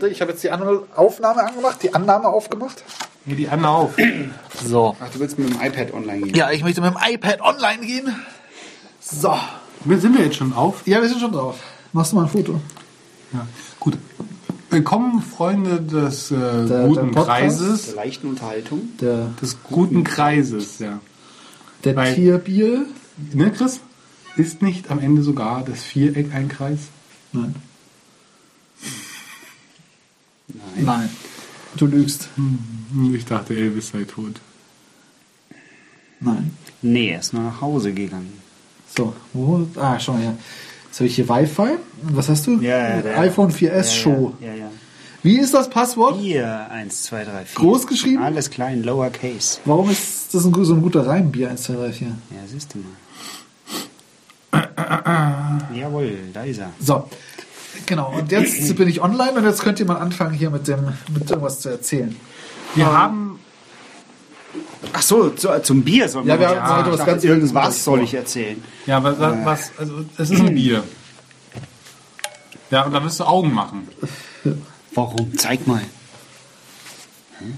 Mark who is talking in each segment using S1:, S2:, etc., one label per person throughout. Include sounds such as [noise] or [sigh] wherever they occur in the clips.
S1: Warte, ich habe jetzt die An Aufnahme angemacht, die Annahme aufgemacht.
S2: Hier die Anna auf.
S1: So.
S3: Ach, du willst mit dem iPad online gehen?
S1: Ja, ich möchte mit dem iPad online gehen. So.
S2: Sind wir jetzt schon auf?
S1: Ja, wir sind schon drauf. Machst du mal ein Foto?
S2: Ja. Gut. Willkommen, Freunde des äh,
S1: Der-
S2: guten
S1: der Podcast.
S2: Kreises.
S3: Zur leichten Unterhaltung.
S1: Der,
S2: Des guten Kreises, ja.
S1: der
S2: Weil-
S1: Tierbier.
S2: Ne, Chris? Ist nicht am Ende sogar das Viereck ein Kreis?
S1: Nein.
S3: Nein.
S1: Nein. Du lügst.
S2: Hm, Ich dachte, Elvis sei tot.
S1: Nein.
S3: Nee, er ist nur nach Hause gegangen.
S1: So, wo? Ah, schau mal her. Jetzt habe ich hier Wi-Fi. Was hast du? iPhone 4S Show.
S3: Ja, ja.
S1: Wie ist das Passwort?
S3: Hier, 1, 2, 3, 4.
S1: Groß geschrieben?
S3: Alles klein, lowercase.
S1: Warum ist das ein, so ein guter Reim? Bier 1, 2, 3, 4.
S3: Ja, siehst du mal. Jawohl, da ist er.
S1: So. Genau. Und jetzt [clears throat] bin ich online und jetzt könnt ihr mal anfangen, hier mit dem, mit irgendwas zu erzählen.
S2: Wir
S1: Ähm,
S2: haben.
S3: Ach so, zu, zum Bier soll
S1: Ja, wir
S3: was-
S1: haben heute was ganz
S3: irgendwas soll ich erzählen.
S2: Ja, was, was, also, es ist ein [clears throat] Bier. Ja, und da wirst du Augen machen.
S3: Warum? Zeig mal. Hm?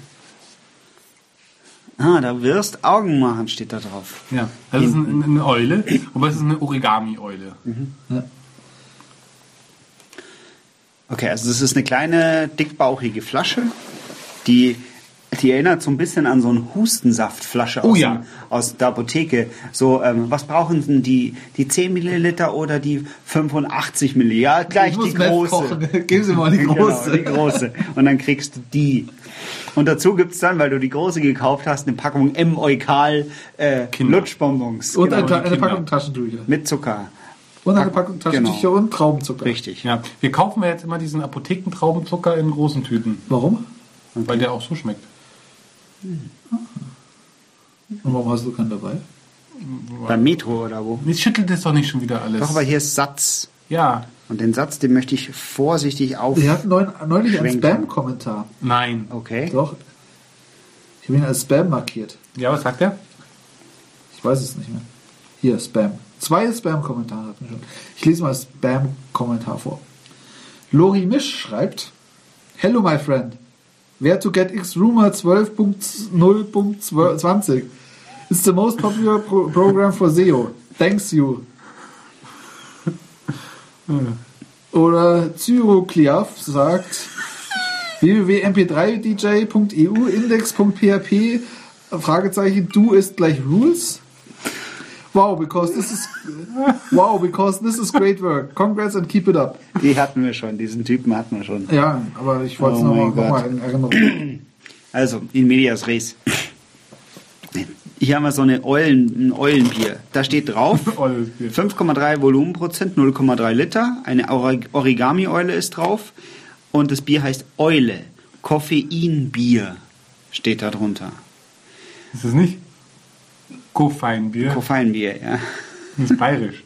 S3: Ah, da wirst Augen machen, steht da drauf.
S2: Ja, das ist ein, eine Eule, aber es ist eine Origami-Eule.
S3: Okay, also das ist eine kleine, dickbauchige Flasche, die, die erinnert so ein bisschen an so eine Hustensaftflasche
S2: Oh
S3: aus,
S2: ja.
S3: dem, aus der Apotheke. So, ähm, was brauchen denn die, die 10 Milliliter oder die 85 Milliliter? Ja, gleich die große. [laughs]
S1: Geben Sie mal die [laughs]
S3: Genau,
S1: große.
S3: die große. Und dann kriegst du die. Und dazu gibt's dann, weil du die große gekauft hast, eine Packung M. Eukal äh. Lutschbonbons.
S1: Und
S3: Genau,
S1: eine, eine. Packung Taschentücher.
S3: mit Zucker.
S1: Und eine
S3: Pack-
S1: Packung Taschentücher
S3: genau.
S1: und Traubenzucker.
S3: Richtig.
S2: Ja, wir kaufen ja jetzt immer diesen Apothekentraubenzucker in großen Tüten,
S1: Warum?
S2: weil der auch so schmeckt.
S1: Und warum hast du keinen dabei?
S3: Beim Metro oder wo?
S2: Jetzt schüttelt es doch nicht schon wieder alles.
S3: Doch, aber hier ist Satz.
S2: ja,
S3: Und den Satz, den möchte ich vorsichtig auf.
S1: Wir hatten neun, neulich einen. Spam-Kommentar.
S2: nein.
S3: Okay.
S1: Doch. Ich habe ihn als Spam markiert.
S2: Ja, was sagt er?
S1: Ich weiß es nicht mehr. Hier, Spam. Zwei Spam-Kommentare hatten wir schon. Ich lese mal das Spam-Kommentar vor. Lori Misch schreibt: Hello, my friend. Where to get X Rumor 12.0.20 It's the most popular pro program for SEO. Thanks you. [laughs] Oder Cyrocliaf sagt www.mp3dj.eu index.php Fragezeichen du ist gleich rules. Wow, because this is wow, because this is great work. Congrats and keep it up.
S3: Die hatten wir schon, diesen Typen hatten wir schon.
S1: Ja, aber ich wollte es
S3: Oh
S1: noch,
S3: mein
S1: noch mal in Erinnerung.
S3: Also, in medias res. Hier haben wir so eine Eulen, ein Eulenbier. Da steht drauf [laughs]
S2: Eulenbier.
S3: 5,3 Volumenprozent, 0,3 Liter. Eine Ori- Origami-Eule ist drauf. Und das Bier heißt Eule. Koffeinbier steht da drunter.
S2: Ist das nicht? Koffeinbier.
S3: Koffeinbier, ja.
S2: Das ist bayerisch.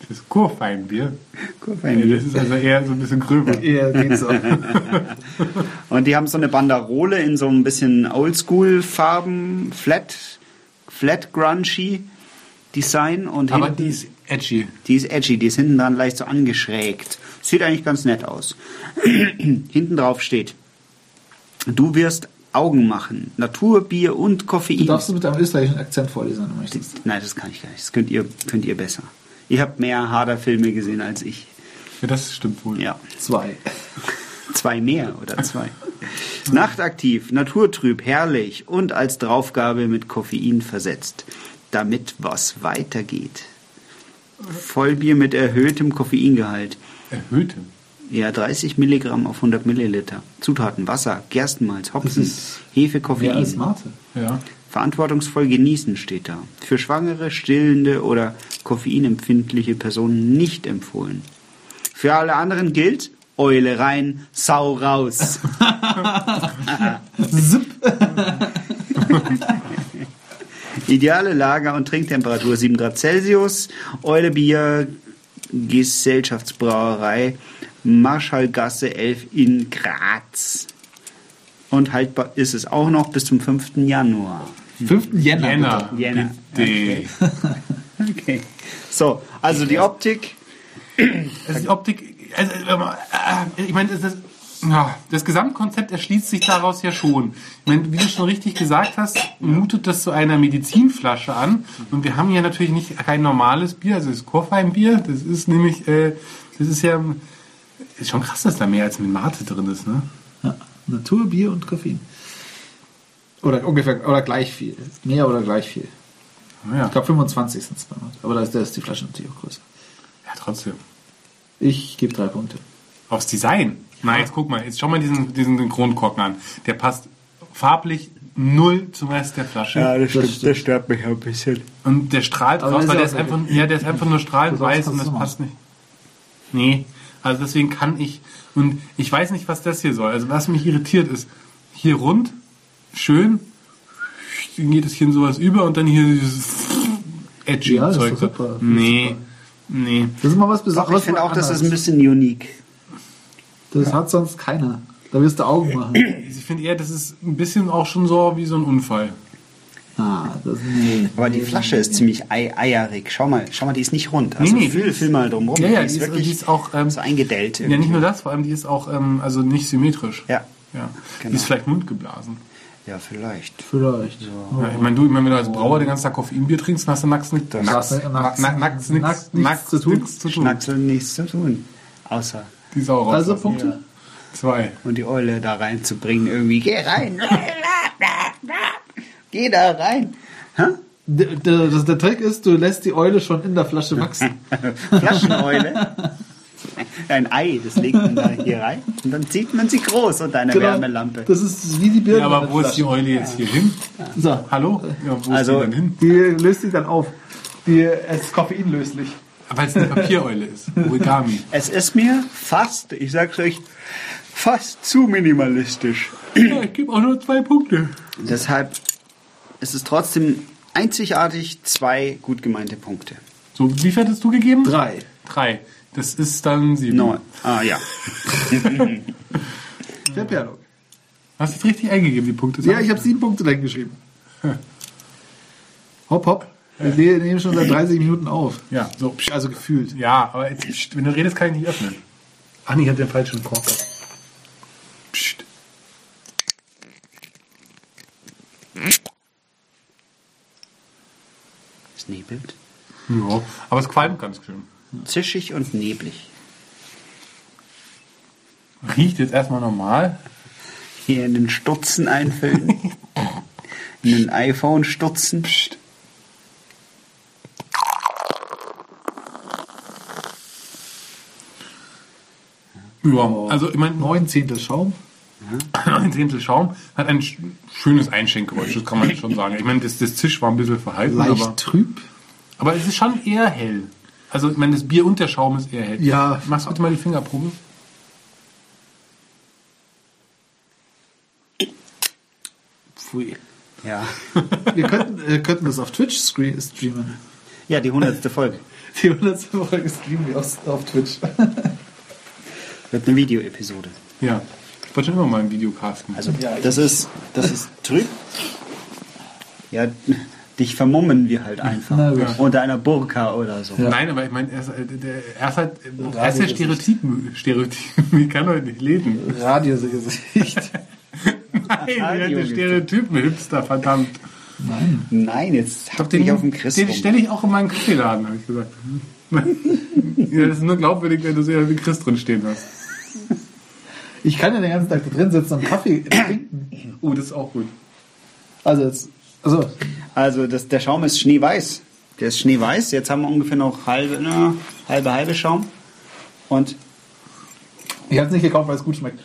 S2: Das ist Kurfeinbier. Ja,
S3: Koffeinbier.
S2: das ist also eher so ein bisschen gröber. [laughs]
S1: Ja, geht so. [laughs]
S3: Und die haben so eine Banderole in so ein bisschen Oldschool-Farben, flat, flat grungy Design und
S2: Aber
S3: hinten,
S2: die ist edgy.
S3: die ist edgy, die ist hinten dran leicht so angeschrägt. Sieht eigentlich ganz nett aus. [clears throat] hinten drauf steht, du wirst Augen machen, Naturbier und
S1: Du
S3: Koffein.
S1: darfst du mit einem österreichischen Akzent vorlesen, wenn du möchtest.
S3: Nein, das kann ich gar nicht. Das könnt ihr, könnt ihr besser. Ihr habt mehr Hader-Filme gesehen als ich.
S2: Ja, das stimmt wohl.
S3: Ja.
S1: Zwei. [laughs]
S3: Zwei mehr oder zwei. [laughs] Nachtaktiv, naturtrüb, herrlich und als Draufgabe mit Koffein versetzt, damit was weitergeht. Vollbier mit erhöhtem Koffeingehalt.
S2: Erhöhte.
S3: Ja, 30 Milligramm auf 100 Milliliter. Zutaten, Wasser, Gerstenmalz, Hopfen, Hefe,
S1: Mehr als
S3: Koffein.
S1: Mate.
S2: Ja.
S3: Verantwortungsvoll genießen steht da. Für schwangere, stillende oder koffeinempfindliche Personen nicht empfohlen. Für alle anderen gilt Eule rein, Sau raus. [laughs] [laughs] Ideale Lager- und Trinktemperatur 7 Grad Celsius. Eule Bier, Gesellschaftsbrauerei, Marschallgasse 11 in Graz. Und haltbar ist es auch noch bis zum 5. Januar.
S1: 5. Jänner.
S2: Jänner.
S3: Jänner.
S2: Bitte. [laughs]
S3: Okay. So, also die Optik.
S2: Also die Optik, also, man- äh, ich meine, das das Gesamtkonzept erschließt sich daraus ja schon. Ich meine, wie du schon richtig gesagt hast, mutet das zu einer Medizinflasche an. Und wir haben hier natürlich nicht kein normales Bier, also das Koffeinbier. Das ist nämlich, äh, das ist ja, ist schon krass, dass da mehr als mit Mate drin ist, ne?
S1: Ja. Natur, Bier und Koffein. Oder ungefähr, oder gleich viel. Mehr oder gleich viel.
S2: Ja,
S1: Ich glaube 25 sind es bei uns. Aber da ist, da ist die Flasche natürlich auch größer.
S2: ja trotzdem.
S1: Ich gebe drei Punkte.
S2: Aufs Design. Na, jetzt guck mal, jetzt schau mal diesen, diesen Kronkorken an. Der passt farblich null zum Rest der Flasche.
S3: das
S1: stimmt,
S3: das stört mich ein bisschen.
S2: Und der strahlt
S1: Aber
S2: raus, weil
S1: ja
S2: der ist
S1: auch
S2: einfach, ja, der ist einfach nur strahlend weiß und
S1: das
S2: passt nicht. Nee, also deswegen kann ich, und ich weiß nicht, was das hier soll. Also was mich irritiert ist, hier rund, schön, dann geht es hier in sowas über und dann hier dieses edgy
S1: Ja, das ist
S2: Zeug.
S1: doch super.
S2: Nee, nee.
S1: Das ist mal was
S3: Doch,
S1: Besonderes.
S3: ich finde auch, das ist
S1: anders.
S3: ein bisschen unique.
S1: Das hat sonst keiner. Da wirst du Augen machen.
S2: Ich finde eher, das ist ein bisschen auch schon so wie so ein Unfall.
S1: Ah, das, nee.
S3: Aber die
S1: nee,
S3: Flasche
S1: nee,
S3: ist ziemlich ei eierig. Schau mal, schau mal, die ist nicht rund.
S2: Nee,
S3: Also
S2: nee,
S3: fühl,
S2: die-
S3: fühl mal drum rum.
S2: Ja, ja,
S3: die ist wirklich
S2: die ist auch, ähm,
S3: so eingedellt.
S2: Ja,
S3: irgendwie.
S2: nicht nur das, vor allem die ist auch ähm, also nicht symmetrisch.
S3: Ja,
S2: Ja.
S3: Genau.
S2: Die ist vielleicht mundgeblasen.
S3: ja, vielleicht.
S1: Vielleicht.
S2: Ja, ich meine, du, wenn du als Brauer den ganzen Tag Koffeinbier trinkst, dann hast du nachts nichts,
S1: zu tun.
S2: nichts zu tun.
S3: Schnacksel nichts zu tun. Außer
S2: Die Sau raus.
S1: Also Punkte?
S2: Zwei.
S3: und die Eule da reinzubringen irgendwie. Geh rein! [laughs] Geh da rein! Hä?
S1: Der, der, der Trick ist, du lässt die Eule schon in der Flasche wachsen. [laughs]
S3: Flascheneule. Ein Ei, das legt man da hier rein und dann zieht man sie groß unter einer Wärmelampe.
S1: Genau. Das ist wie die Birne.
S2: Ja, aber wo ist die. Eule jetzt hier hin?
S1: So,
S2: Hallo? Ja, wo
S3: Also-
S2: ist die denn hin?
S1: die löst sich dann auf. Die ist koffeinlöslich.
S2: Weil es eine Papiereule ist. [laughs] Origami.
S3: Es ist mir fast, ich sag's euch, fast zu minimalistisch.
S2: Ja, ich gebe auch nur zwei Punkte.
S3: Deshalb ist es trotzdem einzigartig zwei gut gemeinte Punkte.
S2: So, wie viel hattest du gegeben?
S1: Drei.
S2: Drei. Das ist dann sieben.
S3: Neun. Ah ja. [laughs]
S1: Verperlung.
S2: Hast du es richtig eingegeben, die Punkte?
S1: Ja, ich habe sieben Punkte dahin geschrieben. [laughs] Hopp, hopp. Wir nehmen schon seit 30 Minuten auf.
S2: Ja, so.
S1: Also gefühlt.
S2: Ja, aber jetzt, wenn du redest, kann ich nicht öffnen. Ah, nee, ich hatte den falschen Korker. Psst.
S3: Nebelt.
S2: Ja, aber es qualmt ganz schön.
S3: Zischig und neblig.
S2: Riecht jetzt erstmal normal.
S3: Hier in den Stutzen einfüllen. [laughs] in den iPhone stutzen.
S2: Psst. Ja, also ich meine,
S1: Neun Zehntel Schaum. [laughs]
S2: ein Zehntel Schaum hat ein sch- schönes Einschenkgeräusch, das kann man schon sagen. Ich meine, das, das Zisch war ein bisschen verhalten,
S1: Leicht
S2: aber,
S1: trüb.
S2: Aber es ist schon eher hell. Also ich meine, das Bier und der Schaum ist eher hell.
S1: Ja.
S2: Machst du bitte mal die Fingerprobe?
S1: Pfui.
S3: Ja. [laughs]
S1: Wir könnten, äh, könnten das auf Twitch streamen.
S3: Ja, die hundertste Folge. [laughs]
S1: Die 100. Folge streamen wir auf, auf Twitch. [laughs]
S3: Wird eine Videoepisode.
S2: Ja. Ich wollte schon immer mal ein Video casten.
S3: Also das ist das ist trüb. Ja, dich vermummen wir halt einfach.
S1: Na gut.
S3: Unter einer Burka oder so.
S2: Nein, aber ich meine, er ist, äh, der, er ist halt, er ist ja
S1: Radiogesicht.
S2: Stereotypen, Stereotypen, [laughs] ich kann heute nicht lesen.
S1: Radiogesicht. [laughs]
S2: Nein, der
S3: Radiogesicht.
S2: Stereotypen-Hipster, verdammt.
S1: Nein.
S3: Nein, jetzt hab dich auf dem Chris
S2: Den stelle ich auch in meinen Kaffeeladen, habe ich gesagt. [laughs] ja, das ist nur glaubwürdig, wenn du so wie Chris drin stehen hast.
S1: Ich kann ja den ganzen Tag da drin sitzen und Kaffee trinken.
S2: Oh, das ist auch gut.
S1: Also jetzt, also
S3: Also das, der Schaum ist schneeweiß. Der ist schneeweiß. Jetzt haben wir ungefähr noch halbe, na, halbe, halbe Schaum. Und
S1: ich habe es nicht gekauft, weil es gut schmeckt.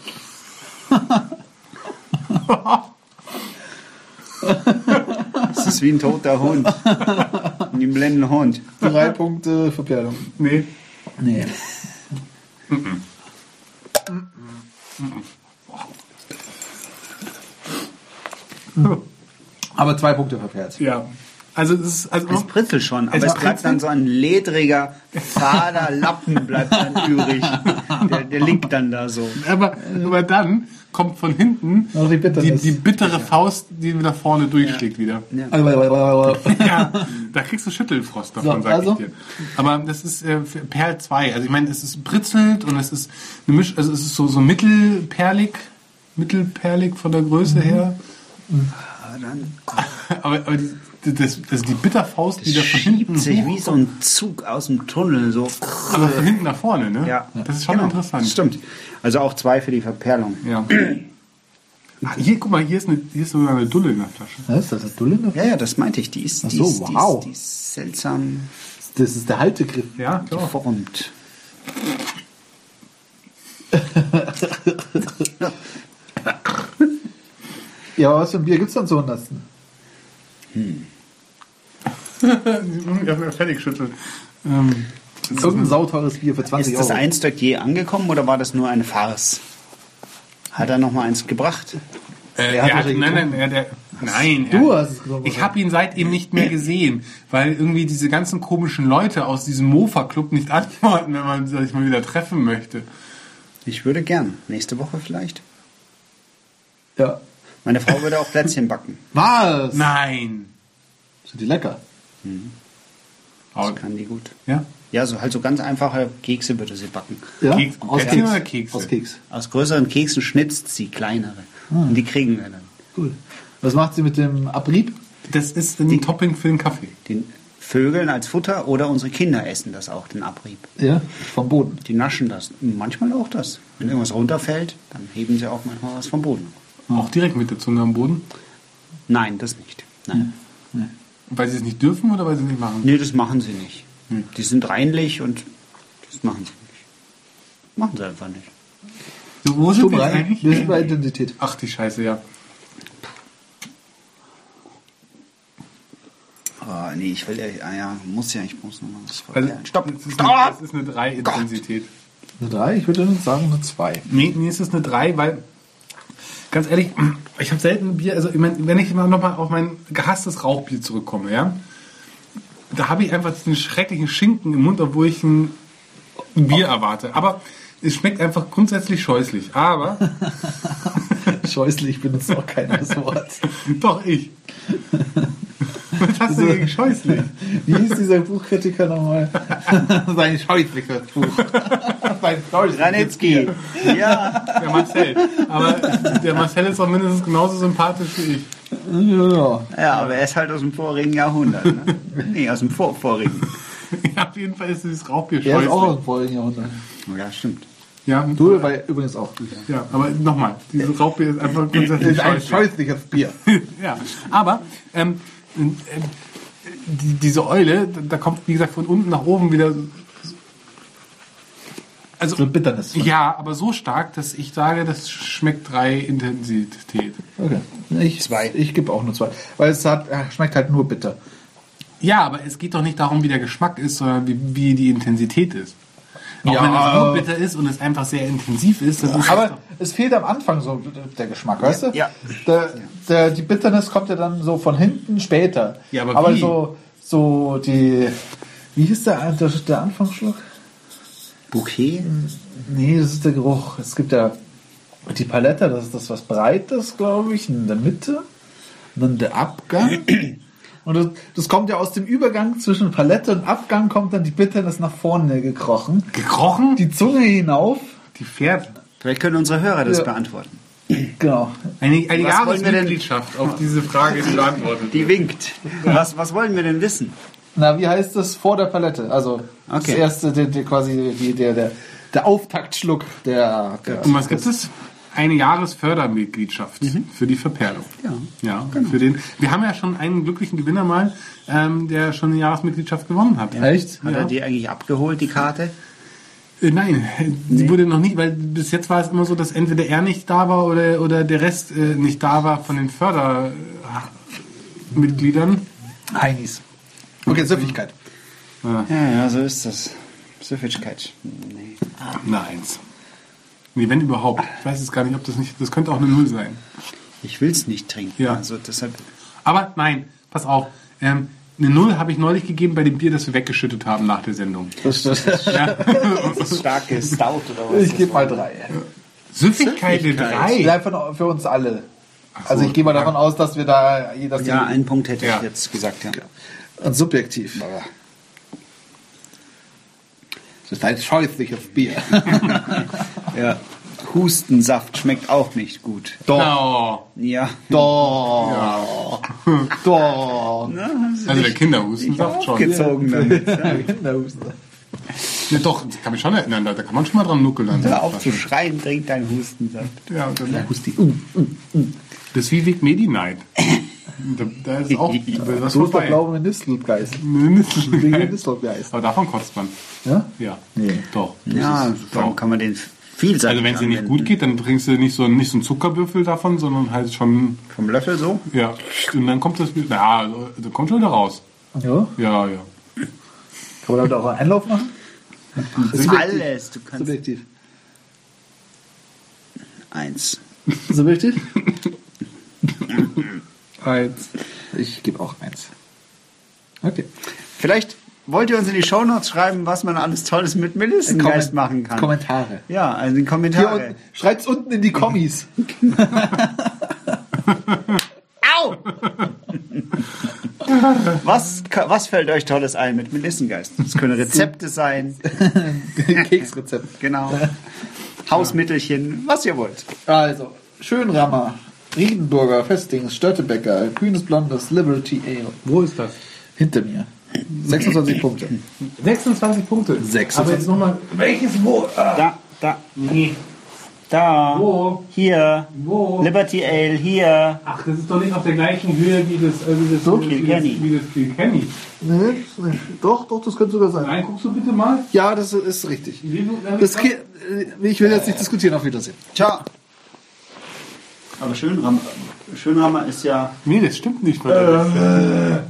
S3: es ist wie ein toter Hund. Ein blenden Hund.
S1: Drei Punkte Verperlung.
S2: Nee.
S1: Nee. Aber zwei Punkte verperrt.
S2: Ja. Also es ist also
S3: Es pritzelt schon, aber
S2: Es
S3: es, bleibt dann
S2: pritzelt.
S3: so ein ledriger, fader [laughs] Lappen bleibt dann übrig. Der, der liegt dann da so.
S2: aber, aber dann kommt von hinten
S1: Noch die
S2: die, die bittere Faust, die nach vorne durchschlägt wieder.
S1: Also, [laughs]
S2: Ja, da kriegst du Schüttelfrost davon,
S1: So,
S2: sag
S1: also?
S2: ich dir. Aber das ist äh, für Perl 2. Also ich meine, es ist britzelt und es ist eine Misch, also es ist so, so mittelperlig, mittelperlig von der Größe her.
S3: Aber dann [laughs]
S2: Aber, aber die, das, das, die Bitterfaust, die da von hinten
S3: schiebt sich wie
S2: hochkommt.
S3: so ein Zug aus dem Tunnel. So.
S2: Aber von hinten nach vorne, ne?
S3: Ja.
S2: Das ist schon
S3: Genau.
S2: interessant.
S3: Stimmt. Also auch zwei für die Verperlung.
S2: Ja. Ah, hier, guck mal, hier ist, eine, hier ist sogar eine Dulle in der Flasche.
S1: Was ist das? Eine Dulle?
S3: Ja, ja, das meinte ich. Die ist,
S1: Ach
S3: die
S1: so,
S3: ist, die
S1: wow.
S3: ist, die ist seltsam
S1: Das ist der Haltegriff.
S2: Ja, klar.
S3: geformt. [laughs]
S1: Ja, was für ein Bier gibt's dann zur hundertsten?
S2: ja, fertig schütteln. Ähm,
S1: Irgendein sauteures Bier für 20
S3: Ist das
S1: Euro.
S3: Einstock je angekommen oder war das nur eine Farce? Hat er noch mal eins gebracht?
S2: Äh,
S1: hat
S2: hat, nein, nein, er, der, nein.
S1: Du
S2: er,
S1: hast es getrunken,
S2: Ich habe ihn seitdem nicht mehr gesehen, weil irgendwie diese ganzen komischen Leute aus diesem Mofa-Club nicht antworten, wenn man sich mal wieder treffen möchte.
S3: Ich würde gern. Nächste Woche vielleicht.
S1: Ja.
S3: Meine Frau würde auch Plätzchen backen.
S1: Was?
S2: Nein.
S1: Sind die lecker?
S2: Aber,
S3: Das kann die gut.
S2: ja?
S3: Ja, so halt so ganz einfache Kekse würde sie backen.
S1: Ja?
S2: Keks-
S1: aus
S2: Plätzchen
S1: Keks.
S2: oder Kekse?
S1: Aus Keks.
S3: Aus größeren Keksen schnitzt sie kleinere.
S1: Ah.
S3: Und die kriegen wir dann.
S1: Cool. Was macht sie mit dem Abrieb?
S2: Das ist ein Topping für den Kaffee.
S3: Den Vögeln als Futter oder unsere Kinder essen das auch, den Abrieb.
S1: Ja, vom Boden.
S3: Die naschen das. Manchmal auch das. Wenn irgendwas runterfällt, dann heben sie auch manchmal was vom Boden.
S2: Auch direkt mit der Zunge am Boden.
S3: Nein, das nicht. Nein.
S2: Weil sie es nicht dürfen oder weil sie es nicht machen?
S3: Nee, das machen sie nicht.
S2: Hm.
S3: Die sind reinlich und das machen sie nicht. Machen sie einfach nicht.
S2: So, wo sind wir eigentlich?
S1: Wir sind bei Identität.
S2: Ach, die Scheiße, ja.
S3: Ah, nee, ich will ja, ah, ja, muss ja, ich muss nochmal was
S2: Also.
S3: Stopp!
S2: Das ist eine, das ist eine 3-Intensität.
S1: Eine 3? Ich würde sagen eine 2.
S2: Nee, nee, es ist eine 3, weil, ganz ehrlich, ich habe selten Bier, also ich mein, wenn ich mal nochmal auf mein gehasstes Rauchbier zurückkomme, ja, da habe ich einfach diesen schrecklichen Schinken im Mund, obwohl ich ein Bier erwarte. Aber es schmeckt einfach grundsätzlich scheußlich. Aber, [laughs]
S1: Scheußlich benutzt auch keiner das Wort. [laughs]
S2: doch ich. Was hast du gegen scheußlich?
S1: Wie hieß dieser Buchkritiker nochmal? [laughs] Sein scheußliches Buch. Sein scheußliches
S3: Ranitzky! ja!
S2: Der Marcel. Aber der Marcel ist auch mindestens genauso sympathisch wie ich.
S1: Ja.
S3: Ja, aber er ist halt aus dem vorigen Jahrhundert. Ne? nee, aus dem vorvorigen.
S2: Ja, auf jeden Fall ist dieses Rauchbier
S1: Er ist auch aus
S2: scheußlich.
S1: dem vorigen Jahrhundert.
S3: Ja, stimmt.
S2: Ja,
S1: Du war übrigens auch.
S2: Ja, aber nochmal, dieses Rauchbier ist einfach grundsätzlich
S1: ist ein
S2: scheußlich.
S1: scheußliches Bier. [laughs]
S2: Ja, aber ähm, die, diese Eule, da, kommt, wie gesagt, von unten nach oben wieder. Also,
S1: So Bitternis.
S2: ja, aber so stark, dass ich sage, das schmeckt drei Intensität.
S1: Okay. Ich,
S3: Zwei.
S1: Ich gebe auch nur zwei. Weil es hat, äh, schmeckt halt nur bitter.
S2: Ja, aber es geht doch nicht darum, wie der Geschmack ist, sondern wie, wie die Intensität ist. Auch
S1: Ja,
S2: wenn es
S1: aber-
S2: nur bitter ist und es einfach sehr intensiv ist, dann ist
S1: Aber es fehlt am Anfang so der Geschmack, weißt du?
S3: Ja.
S1: Der, der, die Bitternis kommt ja dann so von hinten später.
S2: Ja, aber wie?
S1: so, so die. Wie hieß der, der, der Anfangsschluck?
S3: Bouquet?
S1: Nee, das ist der Geruch. Es gibt ja die Palette, das ist das was Breites, glaube ich, in der Mitte. Und dann der Abgang. [clears throat] Und das, das kommt ja aus dem Übergang zwischen Palette und Abgang, kommt dann die Bitternis nach vorne gekrochen.
S2: gekrochen, die,
S1: Die Zunge hinauf.
S2: fährt.
S3: Vielleicht können unsere Hörer das
S1: Ja.
S3: beantworten.
S1: Genau.
S2: Eine, eine Jahresmitgliedschaft auf diese Frage die beantwortet.
S3: Die winkt. Was, was wollen wir denn wissen?
S1: Na, wie heißt das vor der Palette? Also das
S3: Okay.
S1: erste, der, der, quasi die, der, der, der Auftaktschluck der, der
S2: Und was gibt es? Eine Jahresfördermitgliedschaft für die Verperlung.
S3: Ja.
S2: Ja, für den. Wir haben ja schon einen glücklichen Gewinner mal, ähm, der schon eine Jahresmitgliedschaft gewonnen hat.
S1: Echt?
S3: Hat er die eigentlich abgeholt, die Karte?
S2: Äh, nein, sie wurde noch nicht, weil bis jetzt war es immer so, dass entweder er nicht da war oder, oder der Rest äh, nicht da war von den Fördermitgliedern.
S1: Heinis. Okay, Süffigkeit.
S3: Ja, ja, so ist das. Süffigkeit. Nee.
S2: Nein. Nee, wenn überhaupt. Ich weiß jetzt gar nicht, ob das nicht. Das könnte auch eine Null sein.
S3: Ich will es nicht trinken.
S2: Ja.
S3: Also deshalb.
S2: Aber nein, pass auf. Ähm, Eine Null habe ich neulich gegeben bei dem Bier, das wir weggeschüttet haben nach der Sendung.
S1: Das stimmt.
S3: Starke Stout oder was?
S1: Ich gebe mal drei.
S2: Süffigkeit eine drei.
S1: Ja, von, für uns alle.
S2: so,
S1: Also ich gehe mal
S2: ja.
S1: davon aus, dass wir da dass
S3: Ja, einen Punkt hätte
S2: Ja.
S3: ich jetzt gesagt, ja.
S1: und subjektiv. Das ist ein scheußliches Bier. [laughs]
S3: ja. Hustensaft schmeckt auch nicht gut.
S1: Doch.
S3: Ja.
S1: doch, [laughs] doch.
S2: Also der Kinderhustensaft schon.
S3: Gezogen damit. [laughs]
S1: Kinderhusten.
S2: Ja, doch, ich kann mich schon erinnern, da, da kann man schon mal dran nuckeln.
S3: Hör
S2: der
S3: auf zu schreien, trink deinen Hustensaft.
S2: Ja, und dann Husti. Uh, uh, uh. Das ist wie Weg Medi Night. Da, da ist auch [laughs] was
S1: der
S2: vorbei.
S1: blaue Nistelgeist. Nistelgeist.
S2: Aber davon kotzt man.
S1: Ja?
S2: Ja.
S1: Nee.
S2: Doch.
S3: Ja, darum kann man den vielseitig
S2: Also wenn es dir nicht gut geht, dann trinkst du nicht so, nicht so einen Zuckerwürfel davon, sondern halt schon,
S3: Vom Löffel so?
S2: ja. Und dann kommt das, na, also, da kommt schon wieder raus.
S1: Ja?
S2: Ja, ja.
S1: Kann man damit auch einen Einlauf machen?
S3: Alles. Du kannst
S1: Subjektiv.
S3: eins.
S1: Subjektiv? [laughs]
S2: Eins.
S1: Ich gebe auch eins. Okay.
S3: Vielleicht wollt ihr uns in die Shownotes schreiben, was man alles Tolles mit Melissengeist machen kann.
S1: Kommentare.
S3: ja, also in Kommentare.
S1: unten, schreibt's unten in die Kommis. [laughs] Au!
S3: Was, was fällt euch Tolles ein mit Melissengeist? Das können Rezepte sein, [laughs]
S1: Keksrezept.
S3: genau. Hausmittelchen, was ihr wollt.
S1: Also, Schönrammer, Riedenburger, Festings, Störtebecker, Grünes Blondes, Liberty Ale.
S2: Wo ist das?
S1: Hinter mir. 26 Punkte.
S2: 26 Punkte.
S1: 26.
S2: Aber jetzt nochmal, welches wo? Ah,
S3: Da, da,
S2: nee.
S3: da,
S2: Wo?
S3: hier,
S2: Wo?
S3: Liberty Ale, hier.
S2: Ach, das ist doch nicht auf der gleichen Höhe wie das, äh, wie das,
S1: So,
S2: wie das,
S3: Kilkenny.
S2: wie das Kilkenny.
S1: Nee, doch, doch, das könnte sogar sein.
S2: Nein, guckst du bitte mal.
S1: Ja, das ist richtig.
S2: Wie,
S1: Das, äh, ich will jetzt nicht diskutieren, auf Wiedersehen.
S3: Ciao. Aber Schönrammer, Schönrammer ist ja
S2: nee, das stimmt nicht. Weil